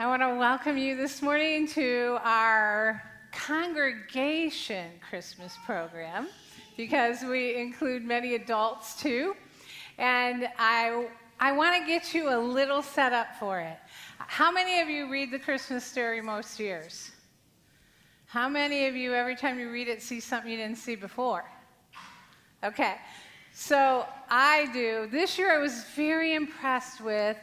I want to welcome you this morning to our congregation Christmas program because we include many adults too. And I, I want to get you a little set up for it. How many of you read the Christmas story most years? How many of you, every time you read it, see something you didn't see before? Okay, so I do. This year I was very impressed with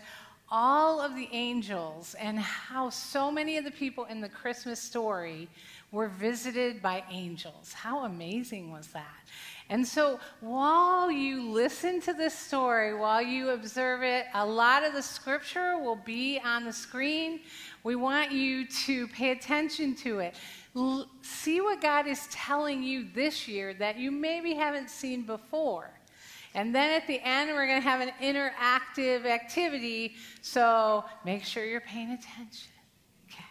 all of the angels and how so many of the people in the Christmas story were visited by angels. How amazing was that? And so, while you listen to this story, while you observe it, a lot of the scripture will be on the screen. We want you to pay attention to it. L- see what God is telling you this year that you maybe haven't seen before. And then at the end, we're going to have an interactive activity. So make sure you're paying attention. Okay.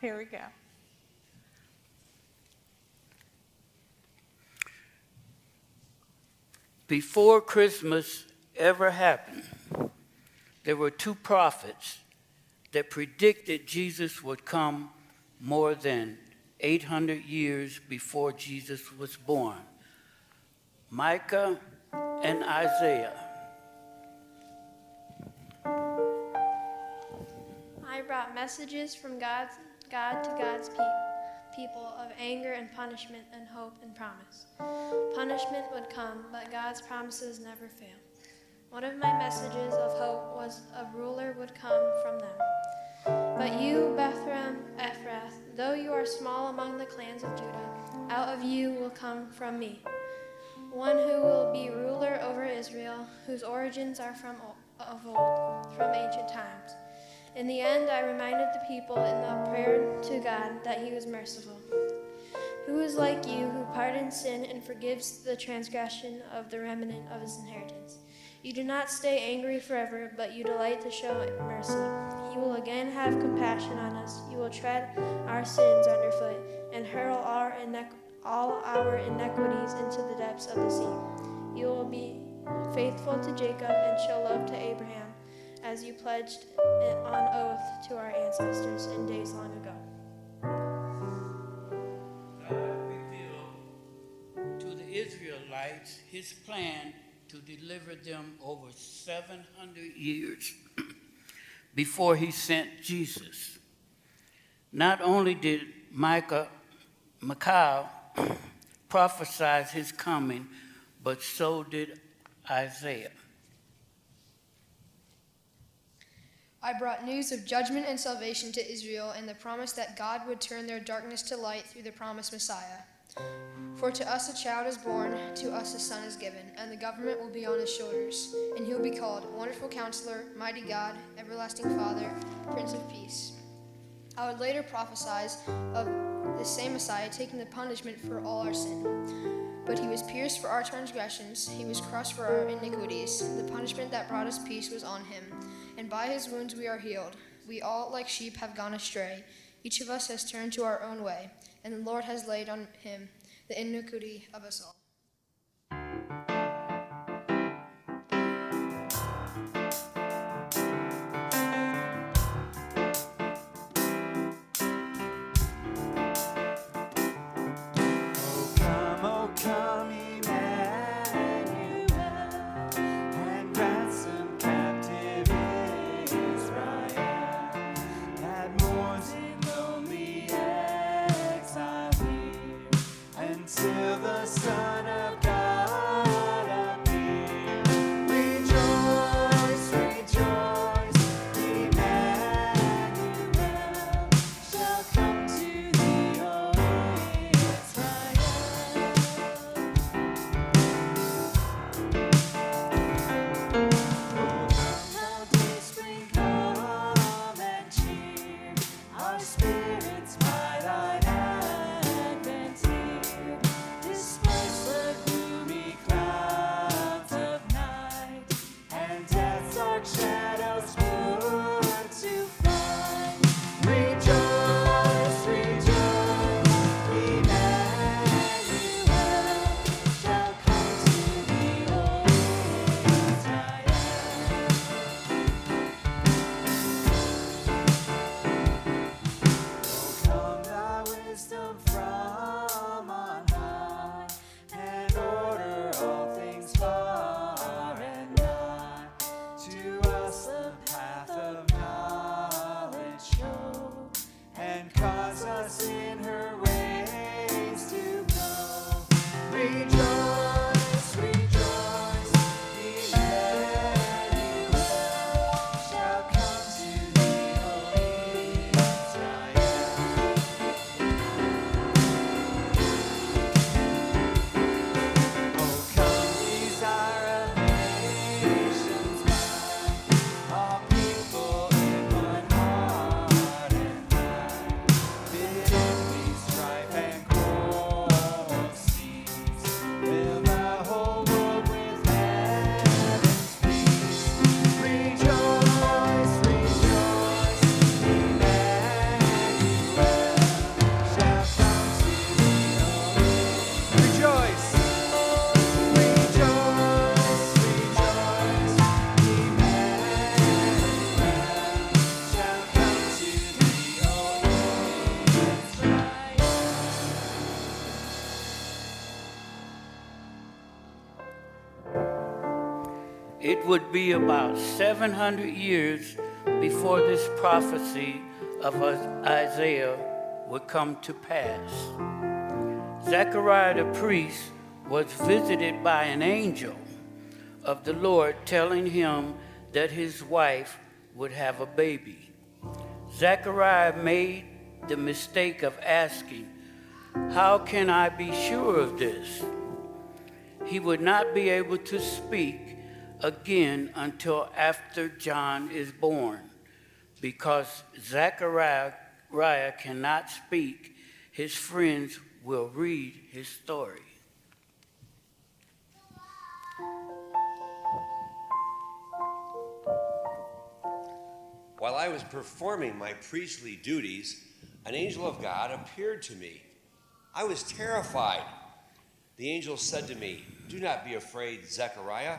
Here we go. Before Christmas ever happened, there were two prophets that predicted Jesus would come more than 800 years before Jesus was born. Micah and Isaiah. I brought messages from God's, God to God's pe- people of anger and punishment and hope and promise. Punishment would come, but God's promises never fail. One of my messages of hope was a ruler would come from them. But you, Bethlehem Ephrath, though you are small among the clans of Judah, out of you will come from me one who will be ruler over Israel, whose origins are from of old, from ancient times. In the end, I reminded the people in the prayer to God that He was merciful. Who is like you, who pardons sin and forgives the transgression of the remnant of His inheritance? You do not stay angry forever, but you delight to show mercy. You will again have compassion on us. You will tread our sins underfoot and hurl our iniquities all our iniquities into the depths of the sea. You will be faithful to Jacob and show love to Abraham, as you pledged it on oath to our ancestors in days long ago. To the Israelites his plan to deliver them over 700 years before he sent Jesus. Not only did Micah, Micah prophesied his coming, but so did Isaiah. I brought news of judgment and salvation to Israel and the promise that God would turn their darkness to light through the promised Messiah. For to us a child is born, to us a son is given, and the government will be on his shoulders, and he will be called Wonderful Counselor, Mighty God, Everlasting Father, Prince of Peace. I would later prophesy of the same Messiah taking the punishment for all our sin. But he was pierced for our transgressions, he was crushed for our iniquities. The punishment that brought us peace was on him, and by his wounds we are healed. We all, like sheep, have gone astray. Each of us has turned to our own way, and the Lord has laid on him the iniquity of us all. Would be about 700 years before this prophecy of Isaiah would come to pass. Zechariah the priest was visited by an angel of the Lord telling him that his wife would have a baby. Zechariah made the mistake of asking, How can I be sure of this? He would not be able to speak again until after John is born, because Zechariah cannot speak. His friends will read his story. While I was performing my priestly duties, an angel of God appeared to me. I was terrified. The angel said to me, Do not be afraid, Zechariah.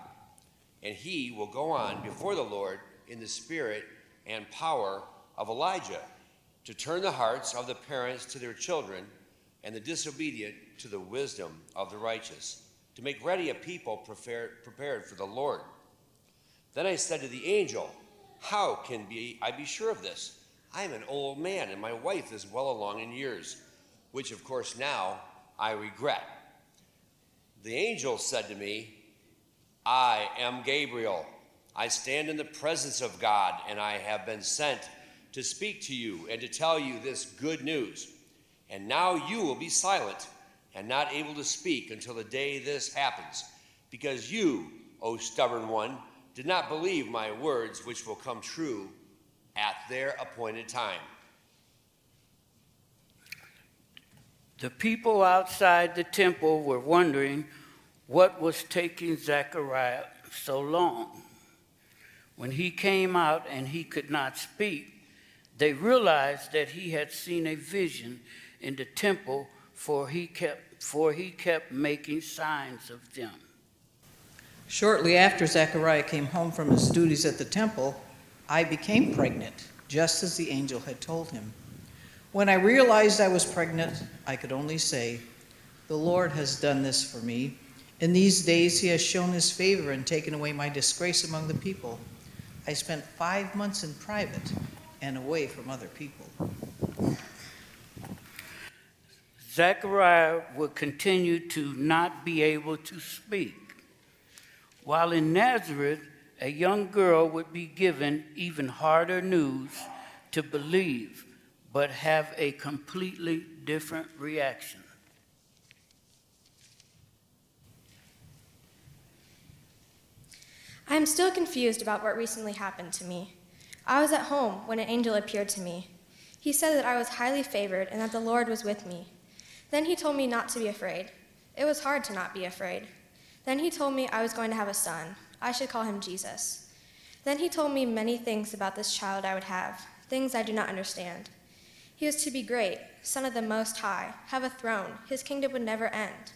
and he will go on before the Lord in the spirit and power of Elijah to turn the hearts of the parents to their children and the disobedient to the wisdom of the righteous, to make ready a people prepared, for the Lord. Then I said to the angel, How can be, I be sure of this? I am an old man, and my wife is well along in years, which of course now I regret. The angel said to me, I am Gabriel. I stand in the presence of God, and I have been sent to speak to you and to tell you this good news. And now you will be silent and not able to speak until the day this happens, because you, O stubborn one, did not believe my words, which will come true at their appointed time. The people outside the temple were wondering what was taking Zechariah so long. When he came out and he could not speak, they realized that he had seen a vision in the temple, for he kept, for he kept making signs of them. Shortly after Zechariah came home from his duties at the temple, I became pregnant, just as the angel had told him. When I realized I was pregnant, I could only say, The Lord has done this for me. In these days, he has shown his favor and taken away my disgrace among the people. I spent five months in private and away from other people. Zechariah would continue to not be able to speak. While in Nazareth, a young girl would be given even harder news to believe, but have a completely different reaction. I am still confused about what recently happened to me. I was at home when an angel appeared to me. He said that I was highly favored and that the Lord was with me. Then he told me not to be afraid. It was hard to not be afraid. Then he told me I was going to have a son. I should call him Jesus. Then he told me many things about this child I would have, things I do not understand. He was to be great, son of the Most High, have a throne. His kingdom would never end.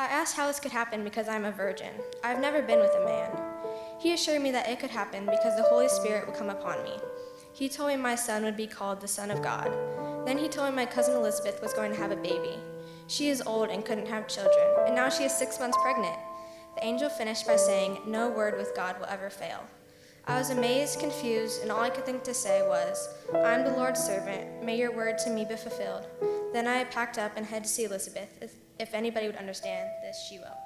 I asked how this could happen because I am a virgin. I have never been with a man. He assured me that it could happen because the Holy Spirit would come upon me. He told me my son would be called the Son of God. Then he told me my cousin Elizabeth was going to have a baby. She is old and couldn't have children, and now she is six months pregnant. The angel finished by saying, No word with God will ever fail. I was amazed, confused, and all I could think to say was, I am the Lord's servant. May your word to me be fulfilled. Then I packed up and headed to see Elizabeth. If, if anybody would understand this, she will.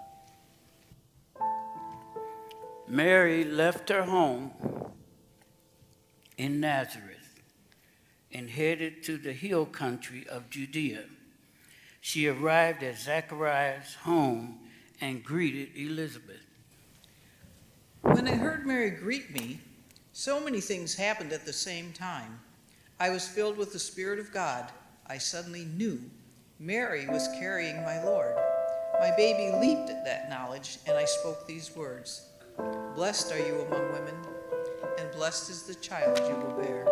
Mary left her home in Nazareth and headed to the hill country of Judea she arrived at Zechariah's home and greeted Elizabeth. When I heard Mary greet me, so many things happened at the same time. I was filled with the Spirit of God. I suddenly knew Mary was carrying my Lord. My baby leaped at that knowledge, and I spoke these words Blessed are you among women, and blessed is the child you will bear.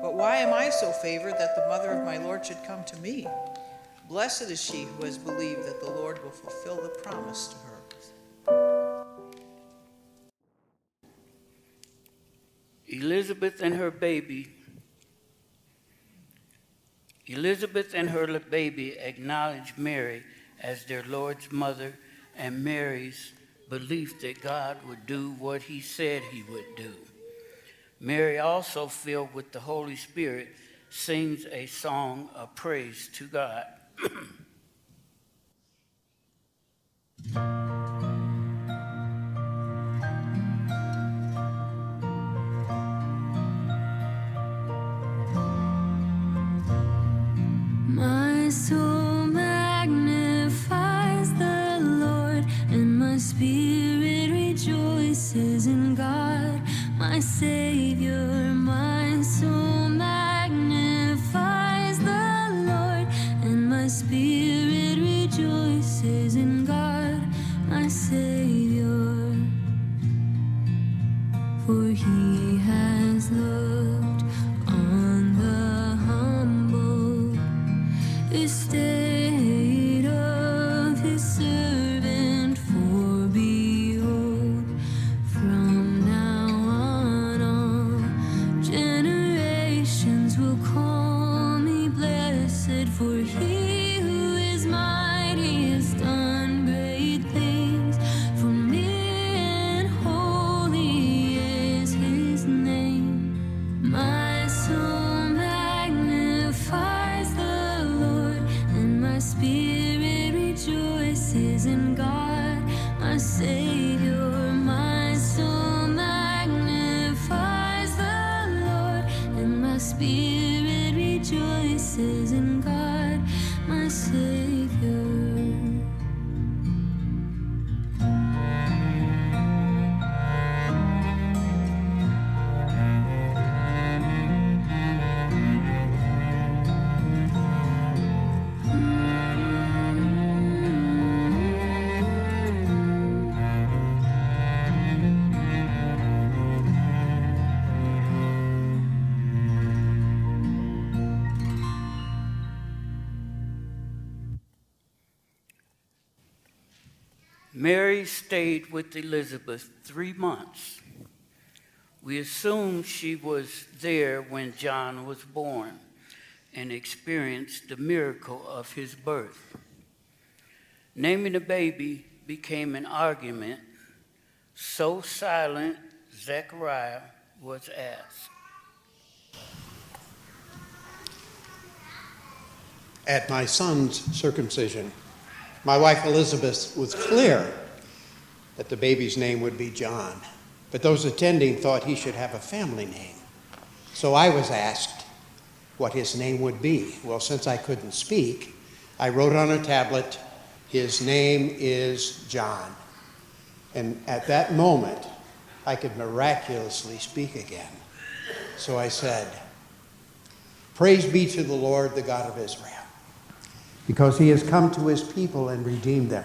But why am I so favored that the mother of my Lord should come to me? Blessed is she who has believed that the Lord will fulfill the promise to her. Elizabeth and her baby Elizabeth and her baby acknowledged Mary as their Lord's mother and Mary's belief that God would do what he said he would do. Mary, also filled with the Holy Spirit, sings a song of praise to God. My rejoices in God, my Savior. Stayed with Elizabeth three months. We assume she was there when John was born and experienced the miracle of his birth. Naming the baby became an argument, so silent Zechariah was asked. At my son's circumcision, my wife Elizabeth was clear that the baby's name would be John, but those attending thought he should have a family name. So I was asked what his name would be. Well, since I couldn't speak, I wrote on a tablet, His name is John. And at that moment, I could miraculously speak again. So I said, Praise be to the Lord, the God of Israel because he has come to his people and redeemed them.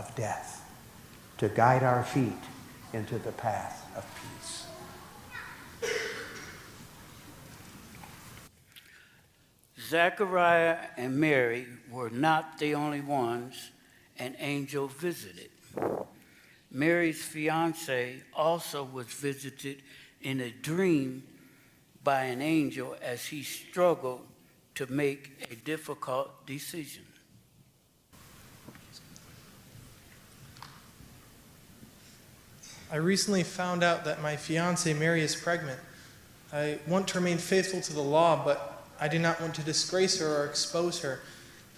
of death, to guide our feet into the path of peace. Zechariah and Mary were not the only ones an angel visited. Mary's fiance also was visited in a dream by an angel as he struggled to make a difficult decision. I recently found out that my fiancee Mary is pregnant. I want to remain faithful to the law, but I do not want to disgrace her or expose her.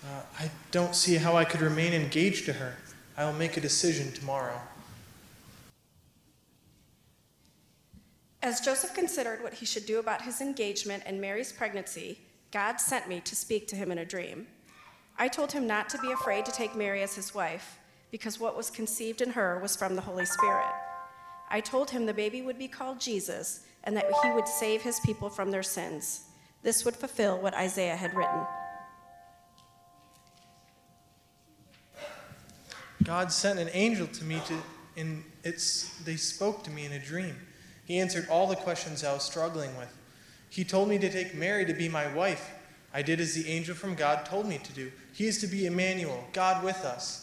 Uh, I don't see how I could remain engaged to her. I will make a decision tomorrow. As Joseph considered what he should do about his engagement and Mary's pregnancy, God sent me to speak to him in a dream. I told him not to be afraid to take Mary as his wife, because what was conceived in her was from the Holy Spirit. I told him the baby would be called Jesus and that he would save his people from their sins. This would fulfill what Isaiah had written. God sent an angel to me to, and it's, they spoke to me in a dream. He answered all the questions I was struggling with. He told me to take Mary to be my wife. I did as the angel from God told me to do. He is to be Emmanuel, God with us.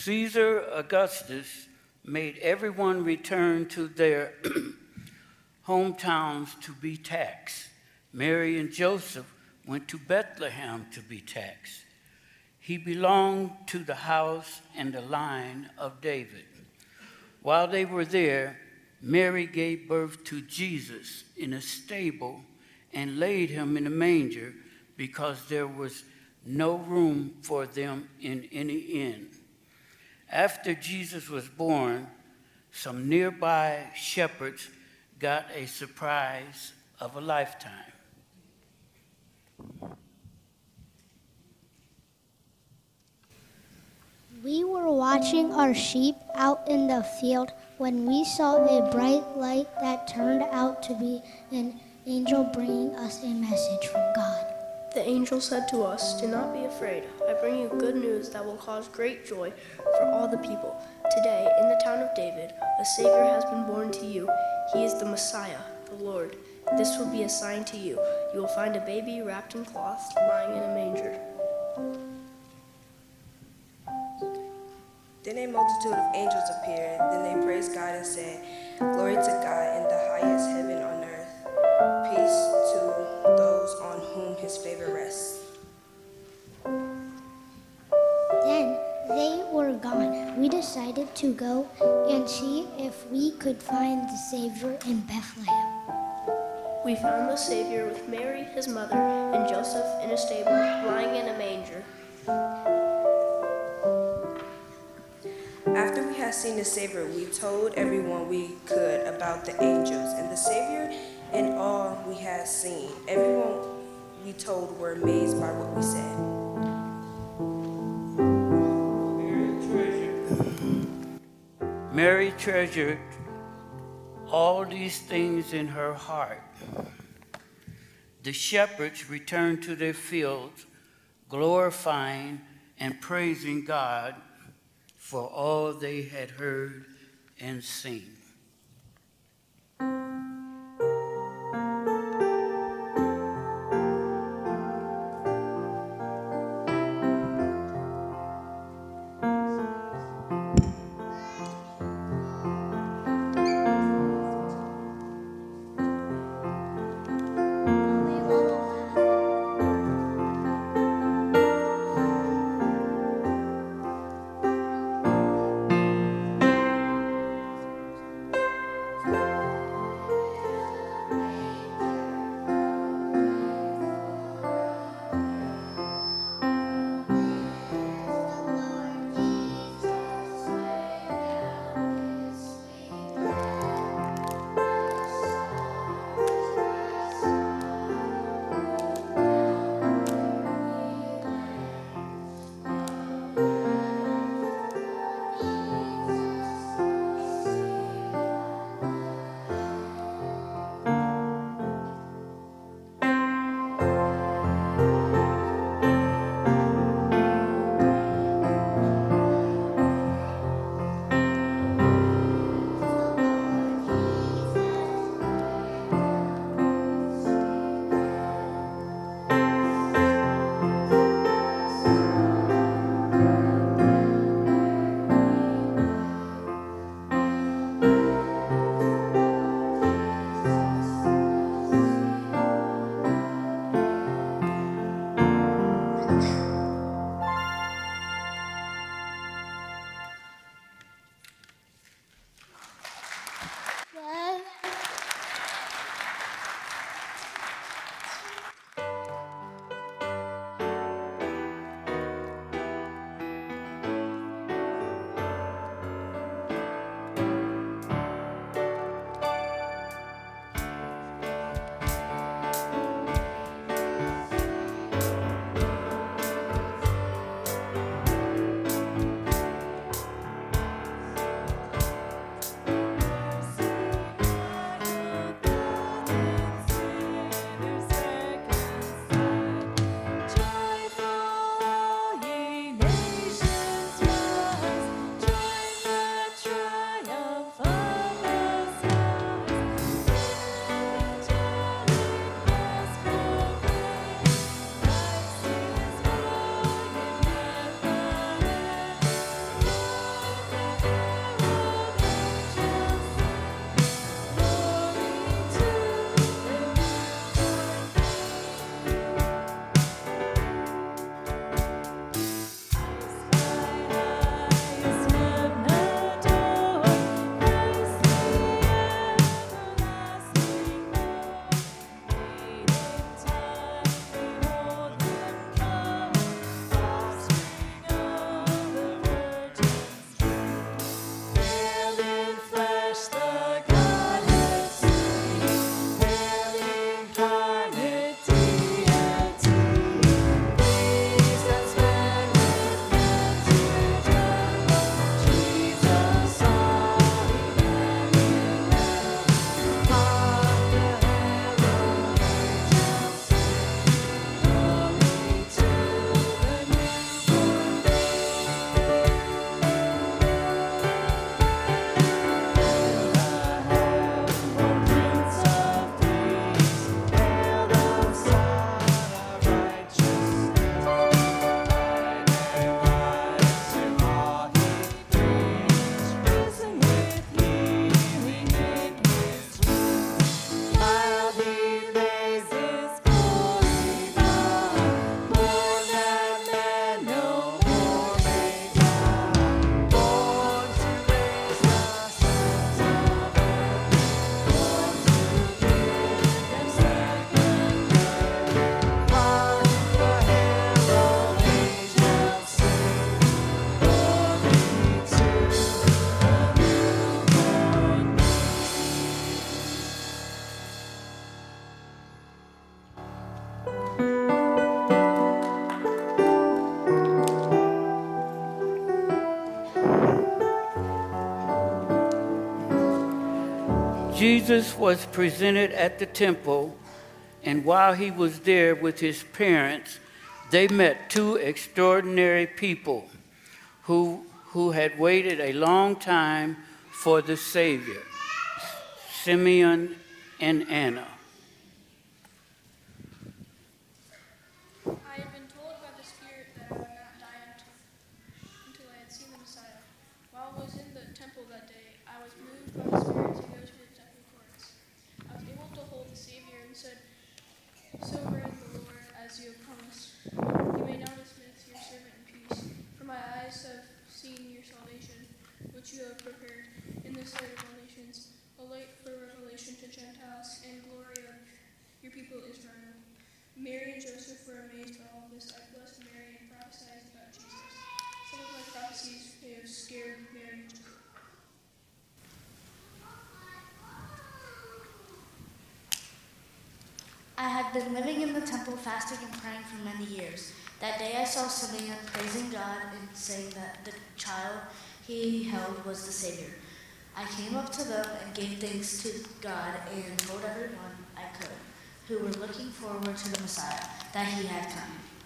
Caesar Augustus made everyone return to their hometowns to be taxed. Mary and Joseph went to Bethlehem to be taxed. He belonged to the house and the line of David. While they were there, Mary gave birth to Jesus in a stable and laid him in a manger because there was no room for them in any inn. After Jesus was born, some nearby shepherds got a surprise of a lifetime. We were watching our sheep out in the field when we saw a bright light that turned out to be an angel bringing us a message from God. The angel said to us, Do not be afraid. I bring you good news that will cause great joy for all the people. Today, in the town of David, a Savior has been born to you. He is the Messiah, the Lord. This will be a sign to you. You will find a baby wrapped in cloth, lying in a manger. Then a multitude of angels appeared. Then they praised God and said, Glory to decided to go and see if we could find the Savior in Bethlehem. We found the Savior with Mary, his mother, and Joseph in a stable, lying in a manger. After we had seen the Savior, we told everyone we could about the angels and the Savior and all we had seen. Everyone we told were amazed by what we said. Mary treasured all these things in her heart. The shepherds returned to their fields, glorifying and praising God for all they had heard and seen. Jesus was presented at the temple, and while he was there with his parents, they met two extraordinary people who, who had waited a long time for the Savior Simeon and Anna. I had been told by the Spirit that I would not die until, until I had seen the Messiah. While I was in the temple that day, I was moved by the Spirit to go to the temple courts. I was able to hold the Savior and said, So reign the Lord as you have promised. You may now dismiss your servant in peace, for my eyes have seen your salvation, which you have prepared in the sight of all nations, a light for revelation to Gentiles and glory of your people Israel. Mary and Joseph were amazed by all this. I blessed Mary and prophesied about Jesus. Some of my prophecies may have scared Mary. I had been living in the temple fasting and praying for many years. That day I saw Simeon praising God and saying that the child he held was the Savior. I came up to them and gave thanks to God and told everyone who were looking forward to the Messiah, that he had come.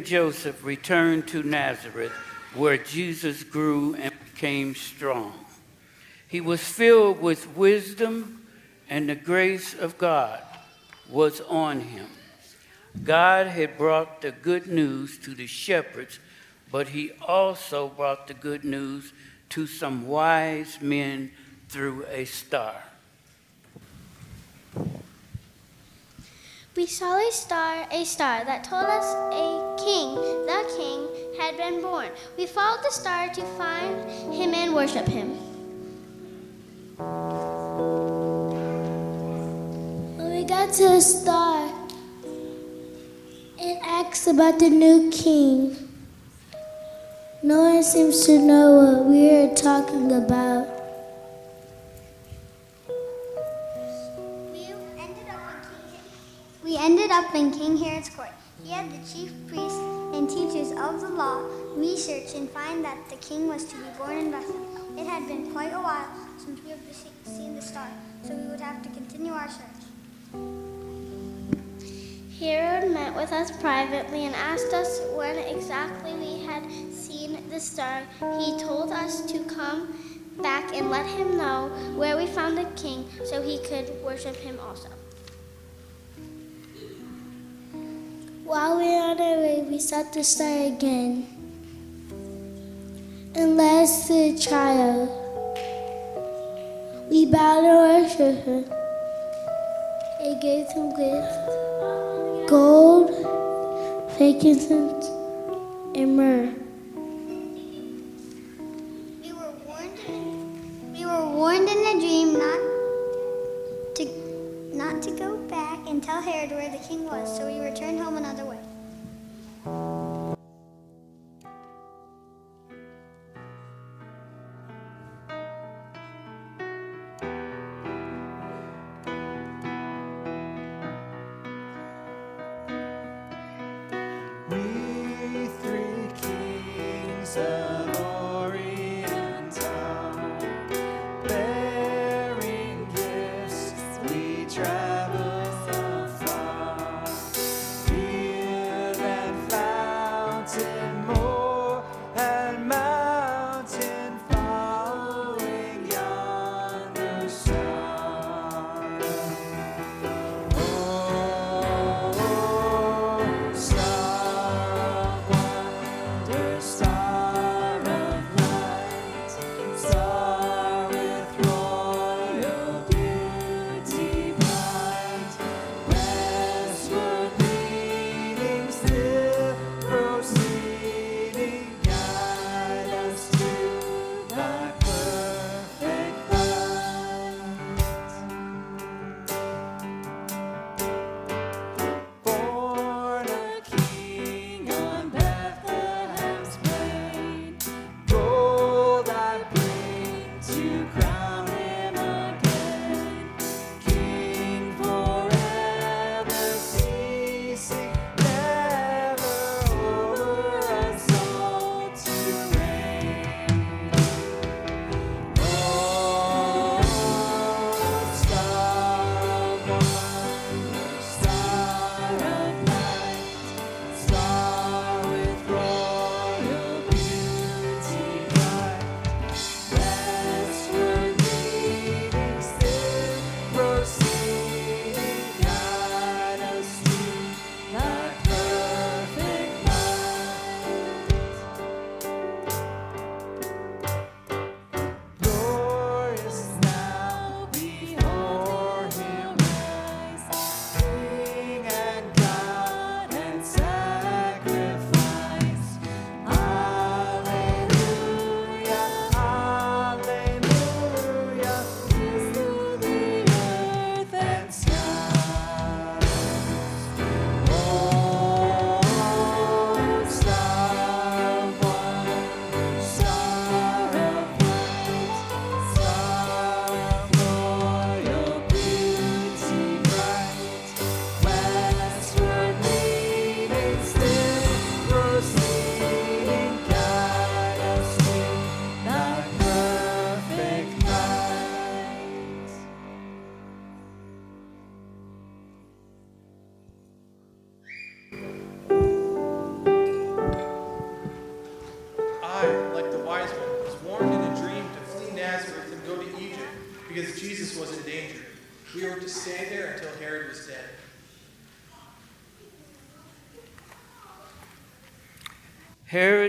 And Joseph returned to Nazareth, where Jesus grew and became strong. He was filled with wisdom, and the grace of God was on him. God had brought the good news to the shepherds, but he also brought the good news to some wise men through a star. We saw a star, a star that told us a king, the king, had been born. We followed the star to find him and worship him. When we got to the star, it asks about the new king. No one seems to know what we are talking about. Ended up in King Herod's court. He had the chief priests and teachers of the law research and find that the king was to be born in Bethlehem. It had been quite a while since we had seen the star, so we would have to continue our search. Herod met with us privately and asked us when exactly we had seen the star. He told us to come back and let him know where we found the king so he could worship him also. While we're on our way, we start the star again. And last the child, we bow to worship him. It gave him gift, gold, frankincense, and myrrh. Where the king was, so he returned home another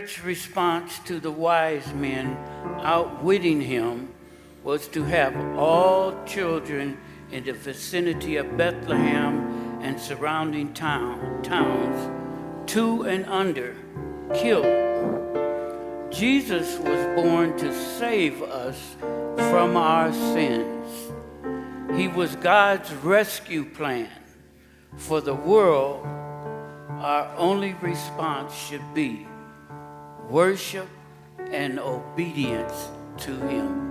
Herod's response to the wise men outwitting him was to have all children in the vicinity of Bethlehem and surrounding town, towns, two and under, killed. Jesus was born to save us from our sins. He was God's rescue plan for the world. Our only response should be worship and obedience to Him.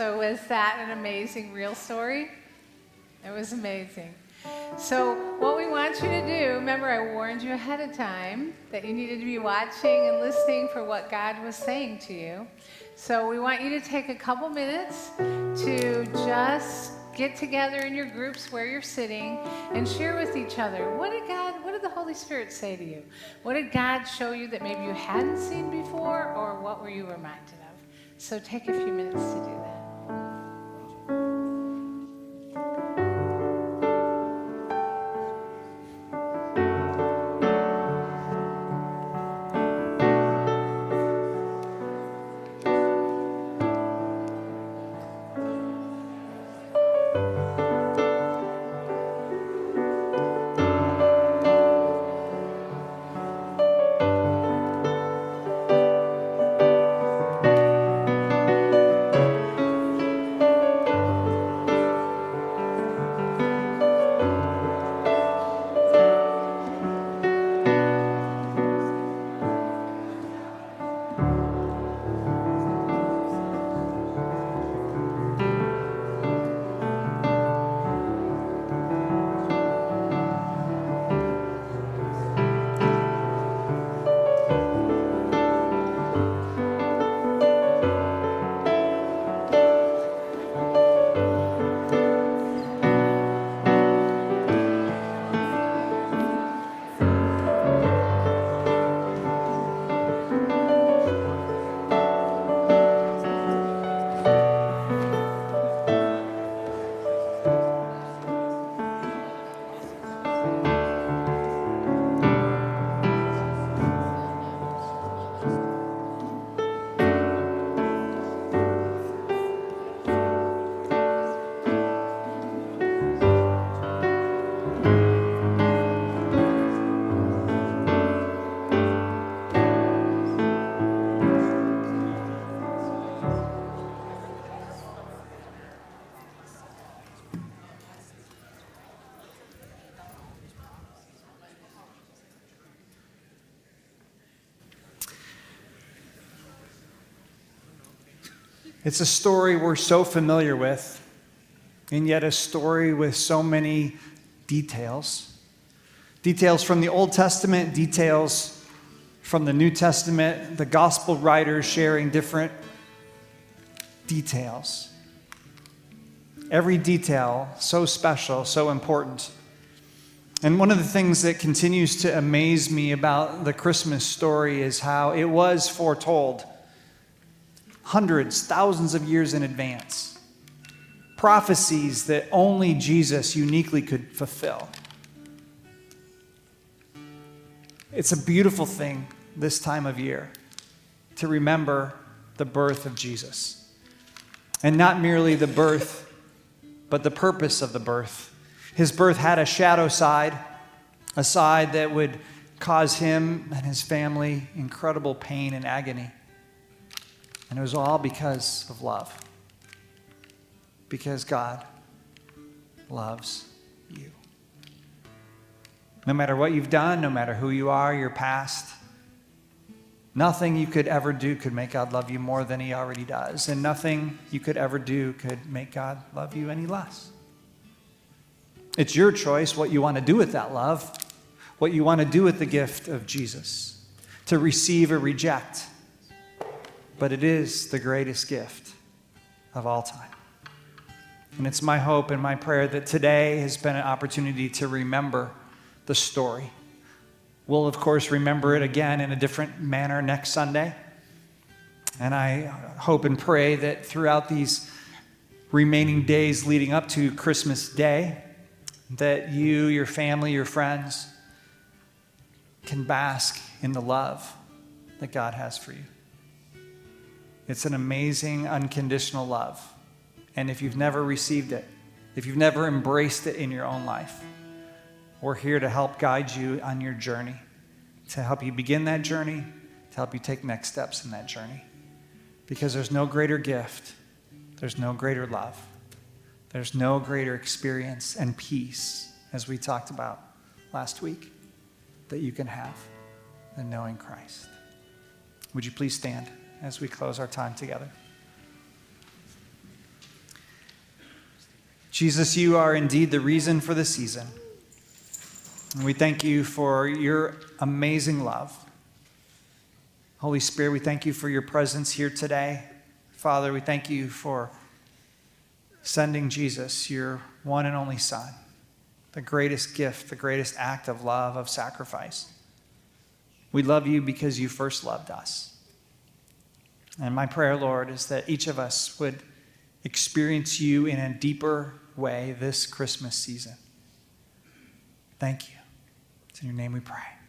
So, was that an amazing real story? It was amazing. So, what we want you to do, remember, I warned you ahead of time that you needed to be watching and listening for what God was saying to you. So, we want you to take a couple minutes to just get together in your groups where you're sitting and share with each other what did God, what did the Holy Spirit say to you? What did God show you that maybe you hadn't seen before, or what were you reminded of? So, take a few minutes to do that. It's a story we're so familiar with, and yet a story with so many details. Details from the Old Testament, details from the New Testament, the gospel writers sharing different details. Every detail so special, so important. And one of the things that continues to amaze me about the Christmas story is how it was foretold hundreds, thousands of years in advance. Prophecies that only Jesus uniquely could fulfill. It's a beautiful thing this time of year to remember the birth of Jesus. And not merely the birth, but the purpose of the birth. His birth had a shadow side, a side that would cause him and his family incredible pain and agony. And it was all because of love. Because God loves you. No matter what you've done, no matter who you are, your past, nothing you could ever do could make God love you more than He already does. And nothing you could ever do could make God love you any less. It's your choice what you want to do with that love, what you want to do with the gift of Jesus, to receive or reject but it is the greatest gift of all time. And it's my hope and my prayer that today has been an opportunity to remember the story. We'll, of course, remember it again in a different manner next Sunday. And I hope and pray that throughout these remaining days leading up to Christmas Day, that you, your family, your friends can bask in the love that God has for you. It's an amazing, unconditional love. And if you've never received it, if you've never embraced it in your own life, we're here to help guide you on your journey, to help you begin that journey, to help you take next steps in that journey. Because there's no greater gift, there's no greater love, there's no greater experience and peace, as we talked about last week, that you can have than knowing Christ. Would you please stand? As we close our time together. Jesus, you are indeed the reason for the season. And we thank you for your amazing love. Holy Spirit, we thank you for your presence here today. Father, we thank you for sending Jesus, your one and only Son, the greatest gift, the greatest act of love, of sacrifice. We love you because you first loved us. And my prayer, Lord, is that each of us would experience you in a deeper way this Christmas season. Thank you. It's in your name we pray.